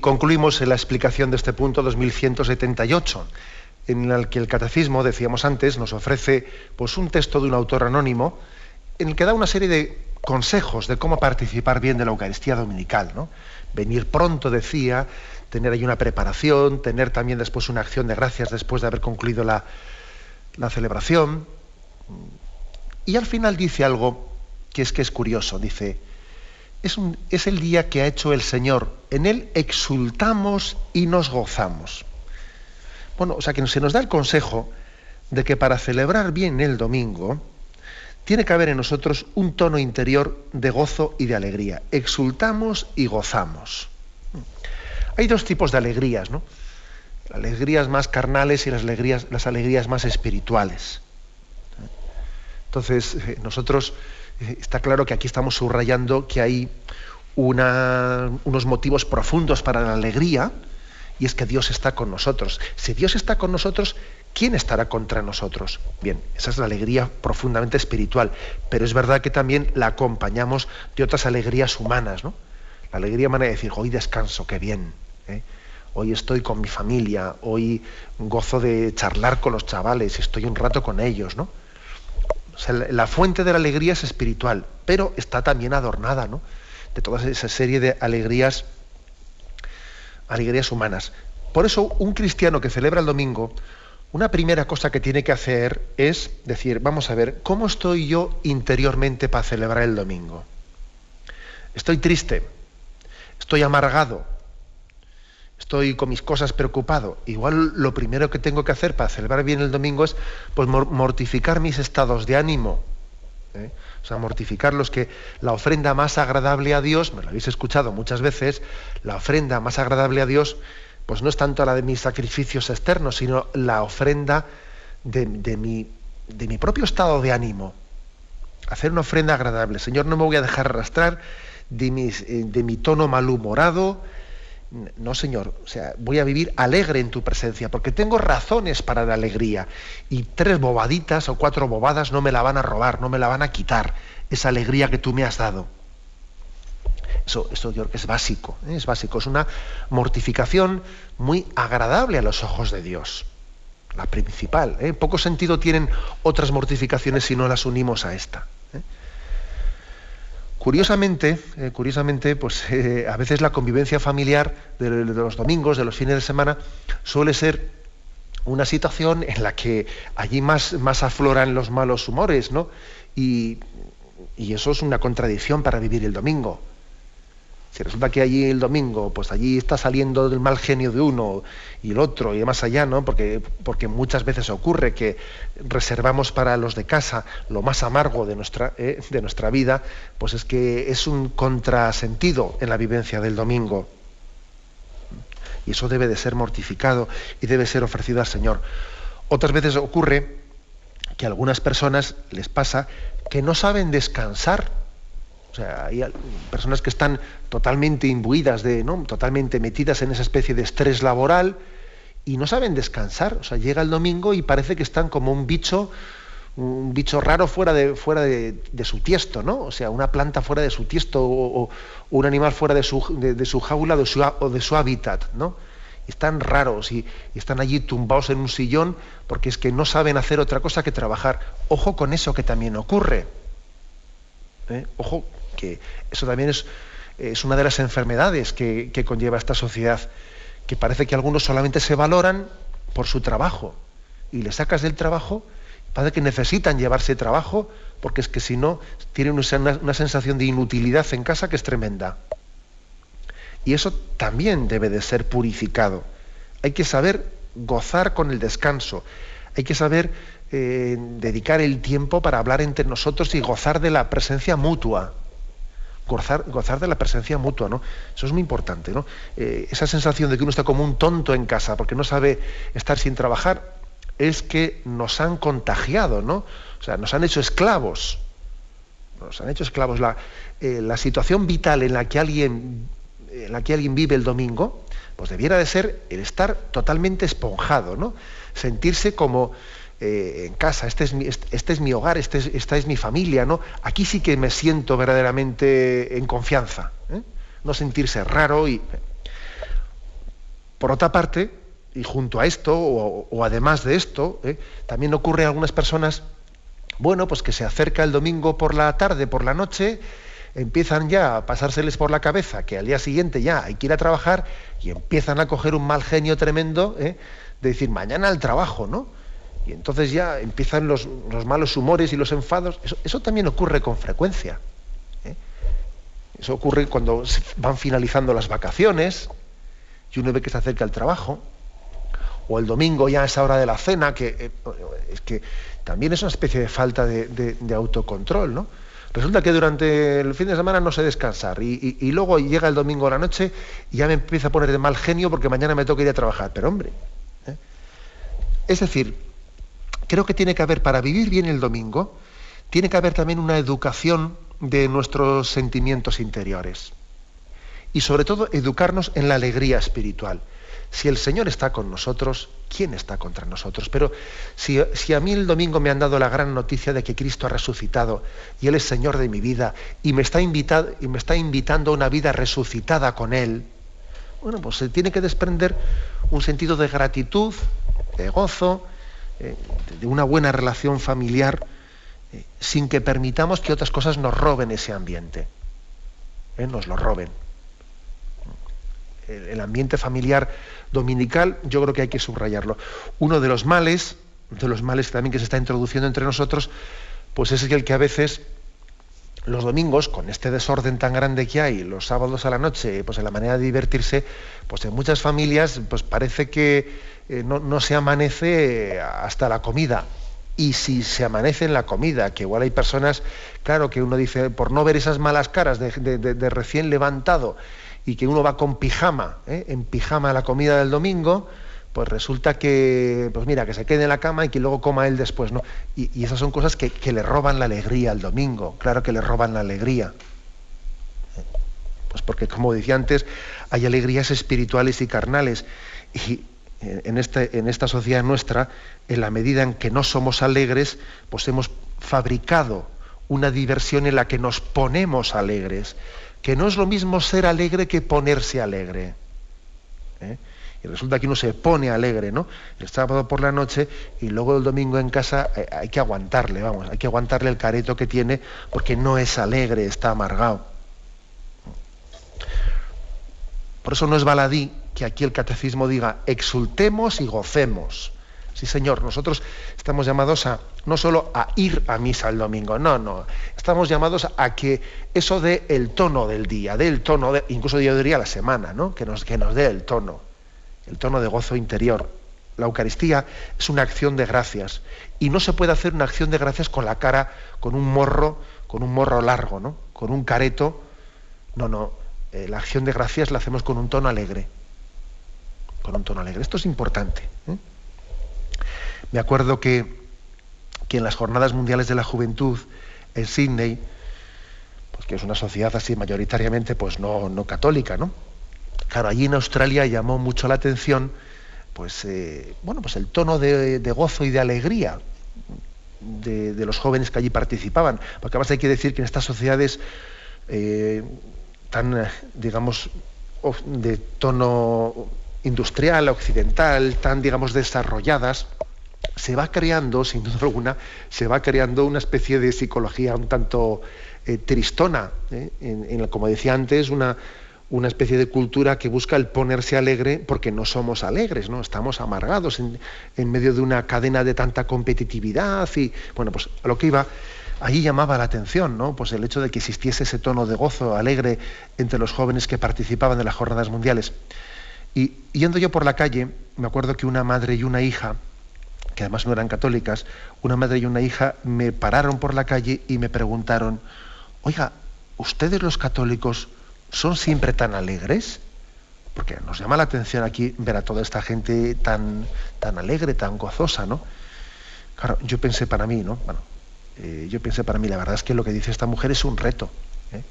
Concluimos en la explicación de este punto 2178, en el que el catecismo, decíamos antes, nos ofrece pues, un texto de un autor anónimo en el que da una serie de consejos de cómo participar bien de la Eucaristía Dominical. ¿no? Venir pronto, decía, tener ahí una preparación, tener también después una acción de gracias después de haber concluido la, la celebración. Y al final dice algo que es que es curioso, dice, es, el día que ha hecho el Señor. En Él exultamos y nos gozamos. Bueno, o sea que se nos da el consejo de que para celebrar bien el domingo, tiene que haber en nosotros un tono interior de gozo y de alegría. Exultamos y gozamos. Hay dos tipos de alegrías, ¿no? Las alegrías más carnales y las alegrías, las alegrías más espirituales. Entonces, eh, nosotros está claro que aquí estamos subrayando que hay unos motivos profundos para la alegría y es que Dios está con nosotros. Si Dios está con nosotros, ¿quién estará contra nosotros? Bien, esa es la alegría profundamente espiritual, pero es verdad que también la acompañamos de otras alegrías humanas, ¿no? La alegría humana de decir, hoy descanso, qué bien. ¿eh? hoy estoy con mi familia, hoy gozo de charlar con los chavales, estoy un rato con ellos, ¿no? La fuente de la alegría es espiritual, pero está también adornada, ¿no? De toda esa serie de alegrías, alegrías humanas. Por eso, un cristiano que celebra el domingo, una primera cosa que tiene que hacer es decir, vamos a ver, ¿cómo estoy yo interiormente para celebrar el domingo? Estoy triste, estoy amargado, estoy con mis cosas preocupado. Igual lo primero que tengo que hacer para celebrar bien el domingo es pues, mortificar mis estados de ánimo. ¿eh? O sea, mortificar los que la ofrenda más agradable a Dios, me lo habéis escuchado muchas veces, la ofrenda más agradable a Dios, pues no es tanto la de mis sacrificios externos, sino la ofrenda de, mi, de mi propio estado de ánimo. Hacer una ofrenda agradable. Señor, no me voy a dejar arrastrar de, eh, de mi tono malhumorado, no, Señor, o sea, voy a vivir alegre en tu presencia, porque tengo razones para la alegría. Y tres bobaditas o cuatro bobadas no me la van a robar, no me la van a quitar, esa alegría que tú me has dado. Eso, yo creo que es básico, ¿eh? es básico, es una mortificación muy agradable a los ojos de Dios. La principal. ¿eh? Poco sentido tienen otras mortificaciones si no las unimos a esta. Curiosamente, eh, curiosamente, pues eh, a veces la convivencia familiar de, los domingos, de los fines de semana, suele ser una situación en la que allí más, más afloran los malos humores, ¿no? y eso es una contradicción para vivir el domingo. Si resulta que allí el domingo, pues allí está saliendo del mal genio de uno y el otro y más allá, ¿no? Porque, porque muchas veces ocurre que reservamos para los de casa lo más amargo de nuestra, eh, de nuestra vida, pues es que es un contrasentido en la vivencia del domingo. Y eso debe de ser mortificado y debe ser ofrecido al Señor. Otras veces ocurre que a algunas personas les pasa que no saben descansar o sea, hay personas que están totalmente imbuidas de, ¿no? totalmente metidas en esa especie de estrés laboral y no saben descansar. O sea, llega el domingo y parece que están como un bicho, un bicho raro fuera de, fuera de, su tiesto, ¿no? O sea, una planta fuera de su tiesto o, un animal fuera de su, de, su jaula o de su hábitat, ¿no? están raros y, están allí tumbados en un sillón porque es que no saben hacer otra cosa que trabajar. Ojo con eso que también ocurre. ¿eh? Ojo que eso también es, una de las enfermedades que, conlleva esta sociedad, que parece que algunos solamente se valoran por su trabajo y le sacas del trabajo, parece que necesitan llevarse trabajo porque es que si no tienen una, una sensación de inutilidad en casa que es tremenda. Y eso también debe de ser purificado. Hay que saber gozar con el descanso. Hay que saber eh, dedicar el tiempo para hablar entre nosotros y gozar de la presencia mutua gozar, de la presencia mutua, ¿no? Eso es muy importante, ¿no? Eh, esa sensación de que uno está como un tonto en casa porque no sabe estar sin trabajar, es que nos han contagiado, ¿no? O sea, nos han hecho esclavos. Nos han hecho esclavos. La, eh, la situación vital en la que alguien en la que alguien vive el domingo, pues debiera de ser el estar totalmente esponjado, ¿no? Sentirse como eh, en casa, este es mi, este, es mi hogar, este esta es mi familia, ¿no? Aquí sí que me siento verdaderamente en confianza, ¿eh? no sentirse raro y... Por otra parte, y junto a esto, o, además de esto, ¿eh? también ocurre a algunas personas, bueno, pues que se acerca el domingo por la tarde, por la noche, empiezan ya a pasárseles por la cabeza que al día siguiente ya hay que ir a trabajar y empiezan a coger un mal genio tremendo de decir mañana al trabajo, ¿no? Y entonces ya empiezan los, malos humores y los enfados. Eso, también ocurre con frecuencia. ¿eh? Eso ocurre cuando van finalizando las vacaciones y uno ve que se acerca el trabajo. O el domingo ya a esa hora de la cena, que eh, es que también es una especie de falta de, autocontrol, ¿no? Resulta que durante el fin de semana no sé descansar y, y, luego llega el domingo a la noche y ya me empieza a poner de mal genio porque mañana me toca ir a trabajar. Pero hombre, ¿eh? es decir, creo que tiene que haber, para vivir bien el domingo, tiene que haber también una educación de nuestros sentimientos interiores. Y sobre todo educarnos en la alegría espiritual. Si el Señor está con nosotros, ¿quién está contra nosotros? Pero si, a mí el domingo me han dado la gran noticia de que Cristo ha resucitado y Él es Señor de mi vida y me está, y me está invitando a una vida resucitada con Él, Bueno, pues se tiene que desprender un sentido de gratitud, de gozo, eh, de una buena relación familiar, eh, sin que permitamos que otras cosas nos roben ese ambiente. ¿eh? Nos lo roben. El, ambiente familiar dominical, yo creo que hay que subrayarlo. Uno de los males, de los males también que se está introduciendo entre nosotros, pues es el que a veces los domingos, con este desorden tan grande que hay, los sábados a la noche, pues en la manera de divertirse, pues en muchas familias, pues parece que eh, no, se amanece hasta la comida. Y si se amanece en la comida, que igual hay personas, claro, que uno dice, por no ver esas malas caras de, recién levantado y que uno va con pijama, ¿eh? en pijama a la comida del domingo, pues resulta que, pues mira, que se quede en la cama y que luego coma él después, ¿no? Y, esas son cosas que, le roban la alegría al domingo, claro que le roban la alegría. Pues porque, como decía antes, hay alegrías espirituales y carnales. Y en, este, en esta sociedad nuestra, en la medida en que no somos alegres, pues hemos fabricado una diversión en la que nos ponemos alegres, que no es lo mismo ser alegre que ponerse alegre. ¿eh? y resulta que uno se pone alegre, ¿no? El sábado por la noche y luego el domingo en casa eh, hay que aguantarle, vamos, hay que aguantarle el careto que tiene porque no es alegre, está amargado. Por eso no es baladí que aquí el catecismo diga exultemos y gocemos. Sí, señor, nosotros estamos llamados a no solo a ir a misa el domingo, no, no, estamos llamados a que eso dé el tono del día, dé el tono, de, incluso yo diría la semana, ¿no? Que nos, que nos dé el tono el tono de gozo interior. La Eucaristía es una acción de gracias y no se puede hacer una acción de gracias con la cara, con un morro, con un morro largo, ¿no? Con un careto. No, no. Eh, la acción de gracias la hacemos con un tono alegre. Con un tono alegre. Esto es importante. ¿eh? Me acuerdo que, que, en las Jornadas Mundiales de la Juventud en Sydney, pues que es una sociedad así mayoritariamente pues no, no católica, ¿no? Claro, allí en Australia llamó mucho la atención pues, eh, bueno, pues el tono de, gozo y de alegría de, los jóvenes que allí participaban. Porque además hay que decir que en estas sociedades eh, tan, digamos, de tono industrial, occidental, tan, digamos, desarrolladas, se va creando, sin duda alguna, se va creando una especie de psicología un tanto eh, tristona. en, como decía antes, una, una especie de cultura que busca el ponerse alegre porque no somos alegres, ¿no? Estamos amargados en, medio de una cadena de tanta competitividad y, bueno, pues a lo que iba, allí llamaba la atención, ¿no? Pues el hecho de que existiese ese tono de gozo alegre entre los jóvenes que participaban de las jornadas mundiales. Y yendo yo por la calle, me acuerdo que una madre y una hija, que además no eran católicas, una madre y una hija me pararon por la calle y me preguntaron, oiga, ¿ustedes los católicos son siempre tan alegres? Porque nos llama la atención aquí ver a toda esta gente tan, tan alegre, tan gozosa, ¿no? Claro, yo pensé para mí, ¿no? Bueno, eh, yo pensé para mí, la verdad es que lo que dice esta mujer es un reto. ¿eh?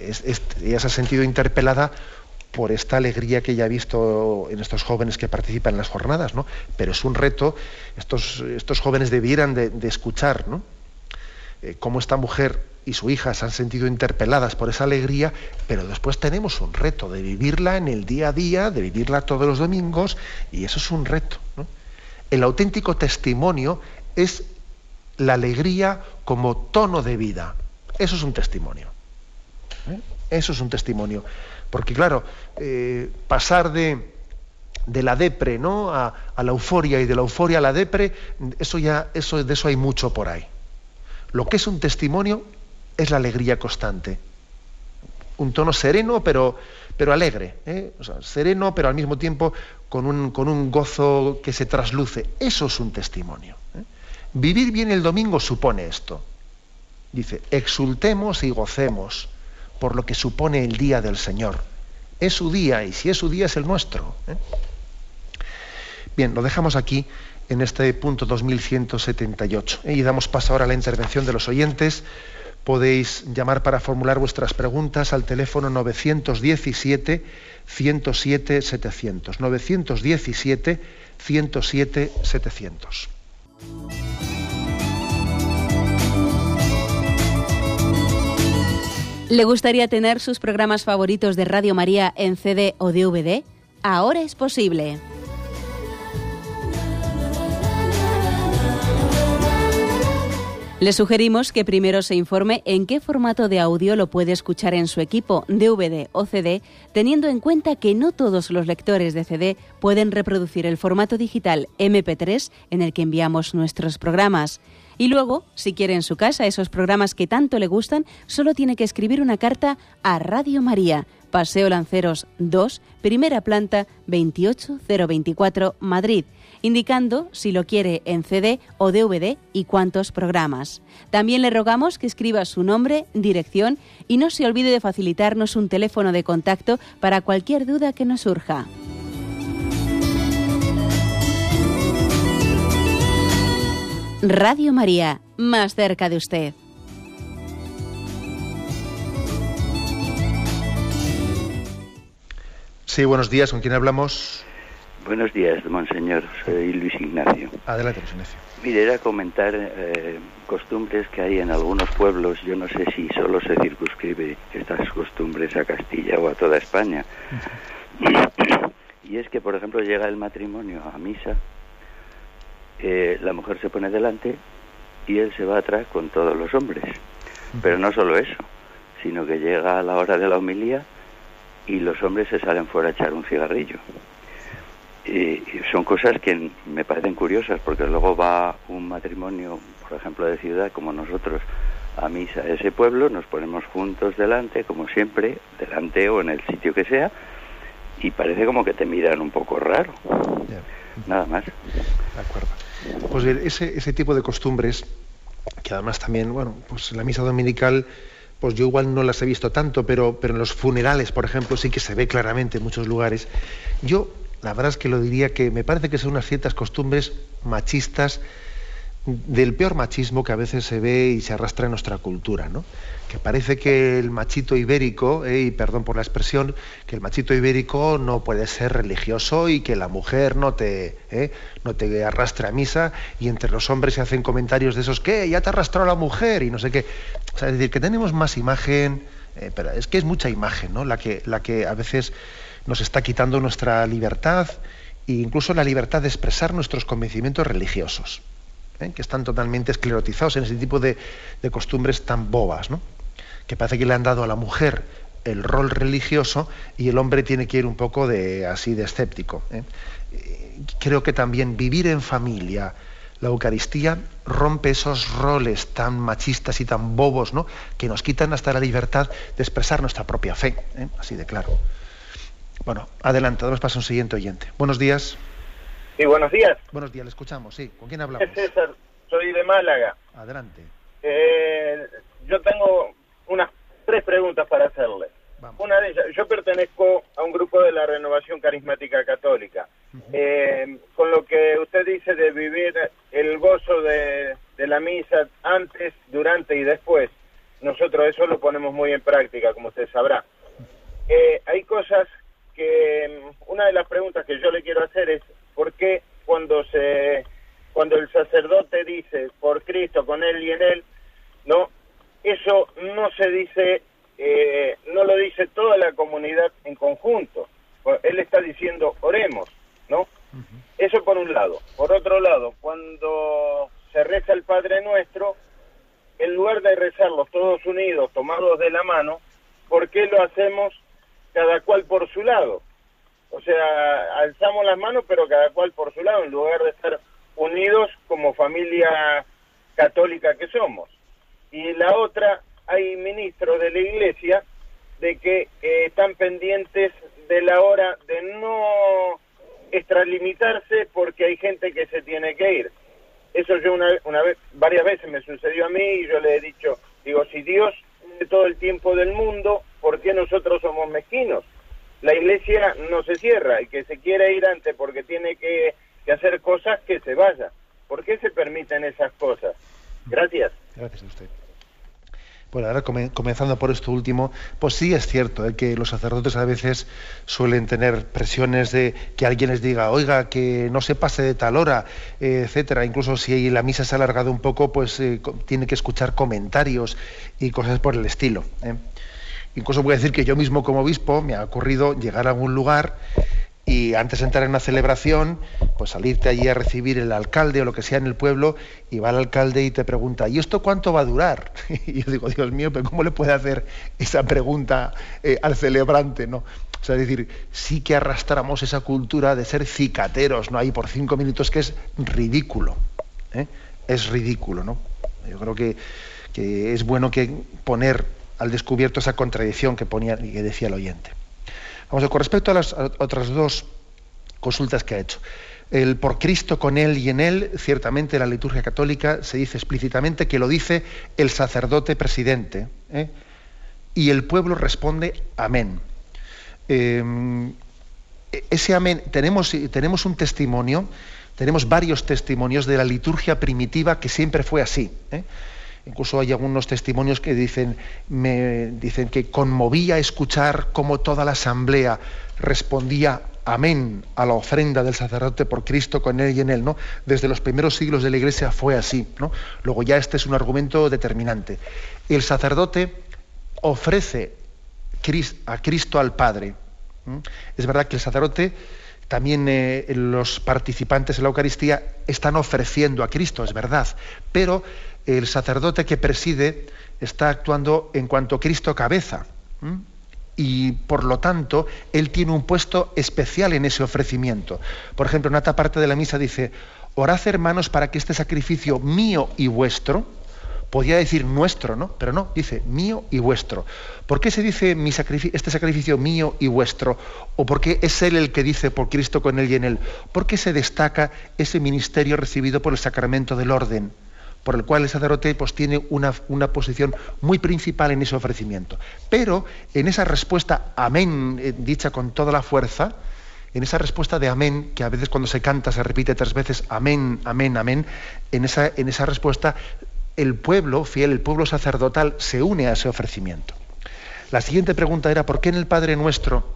ella se ha sentido interpelada por esta alegría que ella ha visto en estos jóvenes que participan en las jornadas, ¿no? Pero es un reto, estos, estos jóvenes debieran de, escuchar, ¿no? Eh, cómo esta mujer y su hija se han sentido interpeladas por esa alegría, pero después tenemos un reto de vivirla en el día a día, de vivirla todos los domingos, y eso es un reto. El auténtico testimonio es la alegría como tono de vida. Eso es un testimonio. ¿eh? Eso es un testimonio. Porque claro, eh, pasar de, la depre ¿no? A, a, la euforia y de la euforia a la depre, eso ya, eso, de eso hay mucho por ahí. Lo que es un testimonio es la alegría constante. Un tono sereno, pero, pero alegre. ¿eh? sereno, pero al mismo tiempo con un, con un, gozo que se trasluce. Eso es un testimonio. ¿eh? Vivir bien el domingo supone esto. Dice, exultemos y gocemos por lo que supone el día del Señor. Es su día y si es su día es el nuestro. ¿eh? Bien, lo dejamos aquí en este punto 2178 y damos paso ahora a la intervención de los oyentes. Podéis llamar para formular vuestras preguntas al teléfono 917 107 700. 917 107 700. ¿Le gustaría tener sus programas favoritos de Radio María en CD o DVD? Ahora es posible. Le sugerimos que primero se informe en qué formato de audio lo puede escuchar en su equipo, DVD o CD, teniendo en cuenta que no todos los lectores de CD pueden reproducir el formato digital MP3 en el que enviamos nuestros programas. Y luego, si quiere en su casa esos programas que tanto le gustan, solo tiene que escribir una carta a Radio María, Paseo Lanceros 2, primera planta 28024, Madrid, indicando si lo quiere en CD o DVD y cuántos programas. También le rogamos que escriba su nombre, dirección y no se olvide de facilitarnos un teléfono de contacto para cualquier duda que nos surja. Radio María, más cerca de usted. Sí, buenos días. ¿Con quién hablamos? Buenos días, monseñor. Soy Luis Ignacio. Adelante, Luis Ignacio. Mire, era comentar eh, costumbres que hay en algunos pueblos. Yo no sé si solo se circunscribe estas costumbres a Castilla o a toda España. y es que, por ejemplo, llega el matrimonio a misa eh, la mujer se pone delante y él se va atrás con todos los hombres. Pero no solo eso, sino que llega a la hora de la homilía y los hombres se salen fuera a echar un cigarrillo. Y, son cosas que me parecen curiosas porque luego va un matrimonio, por ejemplo, de ciudad como nosotros, a misa a ese pueblo, nos ponemos juntos delante, como siempre, delante o en el sitio que sea, y parece como que te miran un poco raro. Nada más. De acuerdo. Pues ese, ese tipo de costumbres, que además también, bueno, pues en la misa dominical, pues yo igual no las he visto tanto, pero, pero en los funerales, por ejemplo, sí que se ve claramente en muchos lugares. Yo, la verdad es que lo diría que me parece que son unas ciertas costumbres machistas del peor machismo que a veces se ve y se arrastra en nuestra cultura, ¿no? Que parece que el machito ibérico, eh, y perdón por la expresión, que el machito ibérico no puede ser religioso y que la mujer no te, eh, no te arrastre a misa y entre los hombres se hacen comentarios de esos, ¿qué? Ya te arrastró la mujer y no sé qué. Es decir, que tenemos más imagen, eh, pero es que es mucha imagen, ¿no? La que, la que a veces nos está quitando nuestra libertad e incluso la libertad de expresar nuestros convencimientos religiosos. ¿Eh? que están totalmente esclerotizados en ese tipo de, costumbres tan bobas, ¿no? que parece que le han dado a la mujer el rol religioso y el hombre tiene que ir un poco de así de escéptico. ¿eh? Creo que también vivir en familia, la Eucaristía rompe esos roles tan machistas y tan bobos, ¿no? que nos quitan hasta la libertad de expresar nuestra propia fe, ¿eh? así de claro. Bueno, adelante, damos paso a un siguiente oyente. Buenos días. Sí, buenos días. Buenos días, le escuchamos, sí. ¿Con quién hablamos? César, soy de Málaga. Adelante. Eh, yo tengo unas tres preguntas para hacerle. Una de ellas, yo pertenezco a un grupo de la Renovación Carismática Católica. Eh, con lo que usted dice de vivir el gozo de, la misa antes, durante y después, nosotros eso lo ponemos muy en práctica, como usted sabrá. Eh, hay cosas que, una de las preguntas que yo le quiero hacer es, ¿Por qué cuando se cuando el sacerdote dice por Cristo, con él y en él, no, eso no se dice, eh, no lo dice toda la comunidad en conjunto. Él está diciendo oremos, ¿no? Eso por un lado. Por otro lado, cuando se reza el Padre Nuestro, en lugar de rezarlos todos unidos, tomados de la mano, ¿por qué lo hacemos cada cual por su lado? O sea, alzamos las manos, pero cada cual por su lado, en lugar de estar unidos como familia católica que somos. Y la otra, hay ministros de la iglesia de que eh, están pendientes de la hora de no extralimitarse porque hay gente que se tiene que ir. Eso yo una, una vez, varias veces me sucedió a mí y yo le he dicho, digo, si Dios tiene todo el tiempo del mundo, ¿por qué nosotros somos mezquinos? La iglesia no se cierra y que se quiere ir antes porque tiene que, hacer cosas, que se vaya. ¿Por qué se permiten esas cosas? Gracias. Gracias a usted. Bueno, ahora comenzando por esto último, pues sí es cierto ¿eh? que los sacerdotes a veces suelen tener presiones de que alguien les diga, oiga, que no se pase de tal hora, eh, etcétera. Incluso si la misa se ha alargado un poco, pues eh, tiene que escuchar comentarios y cosas por el estilo. Incluso voy a decir que yo mismo como obispo me ha ocurrido llegar a algún lugar y antes de entrar en una celebración, pues salirte allí a recibir el alcalde o lo que sea en el pueblo, y va el alcalde y te pregunta, ¿y esto cuánto va a durar? Y yo digo, Dios mío, pero ¿cómo le puede hacer esa pregunta eh, al celebrante? ¿no? O sea, es decir, sí que arrastramos esa cultura de ser cicateros, ¿no? Ahí por cinco minutos, que es ridículo. ¿eh? Es ridículo, ¿no? Yo creo que, que es bueno que poner al descubierto esa contradicción que ponía y que decía el oyente. Vamos, con respecto a las otras dos consultas que ha hecho. El por Cristo con Él y en Él, ciertamente la liturgia católica se dice explícitamente que lo dice el sacerdote presidente. ¿eh? Y el pueblo responde amén. Em, ese amén, tenemos, tenemos un testimonio, tenemos varios testimonios de la liturgia primitiva que siempre fue así. ¿eh? Incluso hay algunos testimonios que dicen, que conmovía escuchar cómo toda la asamblea respondía amén a la ofrenda del sacerdote por Cristo con él y en él, ¿no? Desde los primeros siglos de la Iglesia fue así, ¿no? Luego ya este es un argumento determinante. El sacerdote ofrece a Cristo al Padre. Es verdad que el sacerdote también eh, los participantes en la Eucaristía están ofreciendo a Cristo, es verdad, pero el sacerdote que preside está actuando en cuanto Cristo cabeza. Y por lo tanto, él tiene un puesto especial en ese ofrecimiento. Por ejemplo, en otra parte de la misa dice, orad hermanos para que este sacrificio mío y vuestro, podía decir nuestro, ¿no? Pero no, dice mío y vuestro. ¿Por qué se dice este sacrificio mío y vuestro? ¿O por qué es Él el que dice por Cristo con Él y en Él? ¿Por qué se destaca ese ministerio recibido por el sacramento del orden? Por el cual el sacerdote pues, tiene una, una, posición muy principal en ese ofrecimiento. Pero en esa respuesta, amén, eh, dicha con toda la fuerza, en esa respuesta de amén, que a veces cuando se canta se repite tres veces, amén, amén, amén, en esa, en esa respuesta el pueblo fiel, el pueblo sacerdotal, se une a ese ofrecimiento. La siguiente pregunta era, ¿por qué en el Padre Nuestro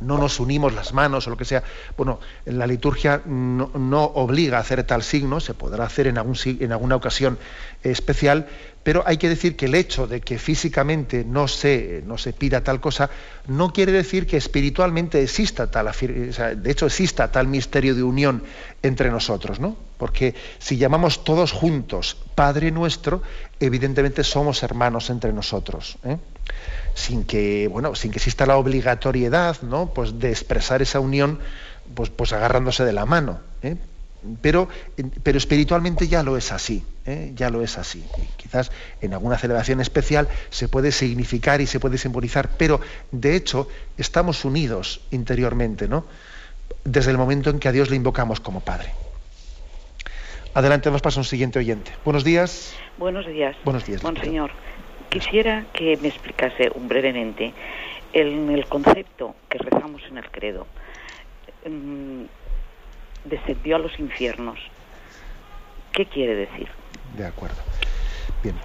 no nos unimos las manos o lo que sea. Bueno, en la liturgia no, obliga a hacer tal signo, se podrá hacer en alguna ocasión especial, pero hay que decir que el hecho de que físicamente no se, no se pida tal cosa no quiere decir que espiritualmente exista tal, de hecho exista tal misterio de unión entre nosotros, ¿no? Porque si llamamos todos juntos Padre nuestro, evidentemente somos hermanos entre nosotros. ¿eh? Sin que, bueno, sin que exista la obligatoriedad ¿no? pues de expresar esa unión pues, pues agarrándose de la mano. ¿eh? Pero, pero, espiritualmente ya lo es así, ¿eh? ya lo es así. quizás en alguna celebración especial se puede significar y se puede simbolizar, pero de hecho estamos unidos interiormente, ¿no? Desde el momento en que a Dios le invocamos como Padre. Adelante, nos pasa un siguiente oyente. Buenos días. Buenos días. Buenos días. Monseñor. Quisiera que me explicase brevemente el, el concepto que rezamos en el credo. Mm, descendió a los infiernos. ¿Qué quiere decir? De acuerdo. Bien.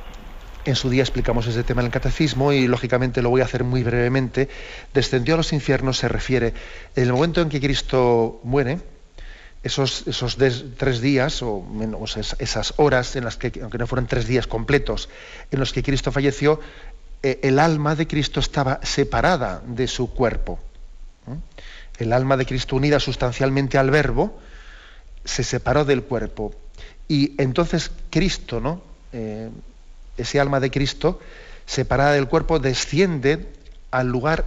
En su día explicamos ese tema en el catecismo y lógicamente lo voy a hacer muy brevemente. Descendió a los infiernos se refiere en el momento en que Cristo muere, esos, esos tres días, o, menos esas horas, en las que, aunque no fueron tres días completos, en los que Cristo falleció, eh, el alma de Cristo estaba separada de su cuerpo. El alma de Cristo unida sustancialmente al verbo, se separó del cuerpo. Y entonces Cristo, ¿no? Eh, ese alma de Cristo, separada del cuerpo, desciende al lugar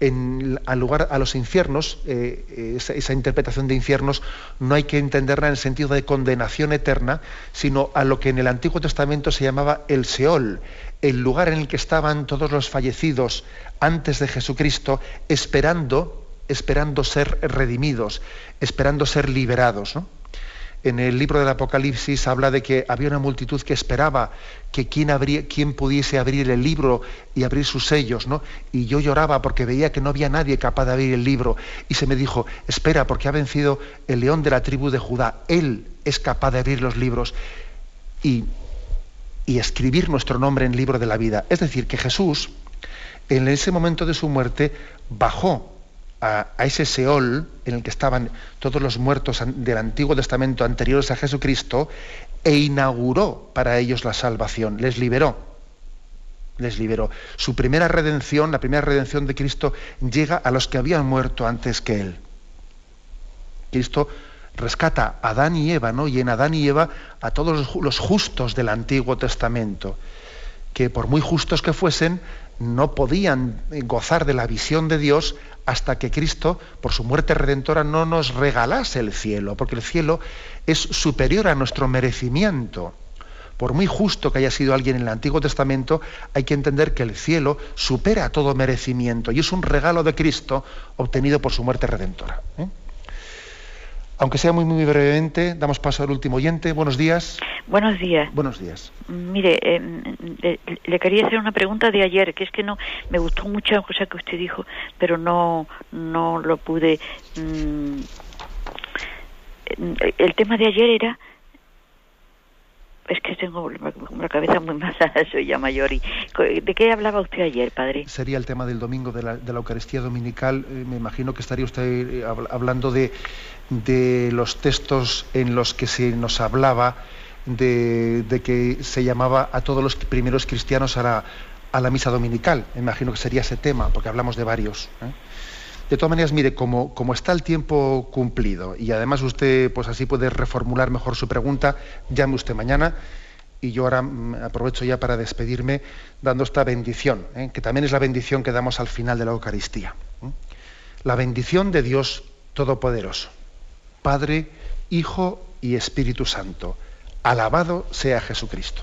en, al lugar a los infiernos, eh, esa, interpretación de infiernos no hay que entenderla en el sentido de condenación eterna, sino a lo que en el Antiguo Testamento se llamaba el Seol, el lugar en el que estaban todos los fallecidos antes de Jesucristo, esperando, esperando ser redimidos, esperando ser liberados en el libro del Apocalipsis habla de que había una multitud que esperaba que quien, pudiese abrir el libro y abrir sus sellos, ¿no? Y yo lloraba porque veía que no había nadie capaz de abrir el libro. Y se me dijo, espera, porque ha vencido el león de la tribu de Judá. Él es capaz de abrir los libros y, y escribir nuestro nombre en el libro de la vida. Es decir, que Jesús, en ese momento de su muerte, bajó a, ese Seol en el que estaban todos los muertos del Antiguo Testamento anteriores a Jesucristo e inauguró para ellos la salvación, les liberó. les liberó. Su primera redención, la primera redención de Cristo, llega a los que habían muerto antes que Él. Cristo rescata a Adán y Eva, ¿no? Y en Adán y Eva a todos los justos del Antiguo Testamento, que por muy justos que fuesen, no podían gozar de la visión de Dios hasta que Cristo, por su muerte redentora, no nos regalase el cielo, porque el cielo es superior a nuestro merecimiento. Por muy justo que haya sido alguien en el Antiguo Testamento, hay que entender que el cielo supera todo merecimiento y es un regalo de Cristo obtenido por su muerte redentora. ¿eh? Aunque sea muy, muy brevemente, damos paso al último oyente. Buenos días. Buenos días. Buenos días. Mire, eh, le, quería hacer una pregunta de ayer, que es que no me gustó mucho la cosa que usted dijo, pero no, no lo pude. Mm, el tema de ayer era es que tengo la cabeza muy mala, soy ya mayor. ¿De qué hablaba usted ayer, padre? Sería el tema del domingo de la, de la Eucaristía Dominical. Eh, me imagino que estaría usted eh, hablando de, de, los textos en los que se nos hablaba de, de, que se llamaba a todos los primeros cristianos a la, a la misa dominical. Me imagino que sería ese tema, porque hablamos de varios. ¿eh? De todas maneras, mire, como, como, está el tiempo cumplido y además usted pues así puede reformular mejor su pregunta, llame usted mañana y yo ahora mm, aprovecho ya para despedirme dando esta bendición, ¿eh? que también es la bendición que damos al final de la Eucaristía. ¿eh? La bendición de Dios Todopoderoso, Padre, Hijo y Espíritu Santo. Alabado sea Jesucristo.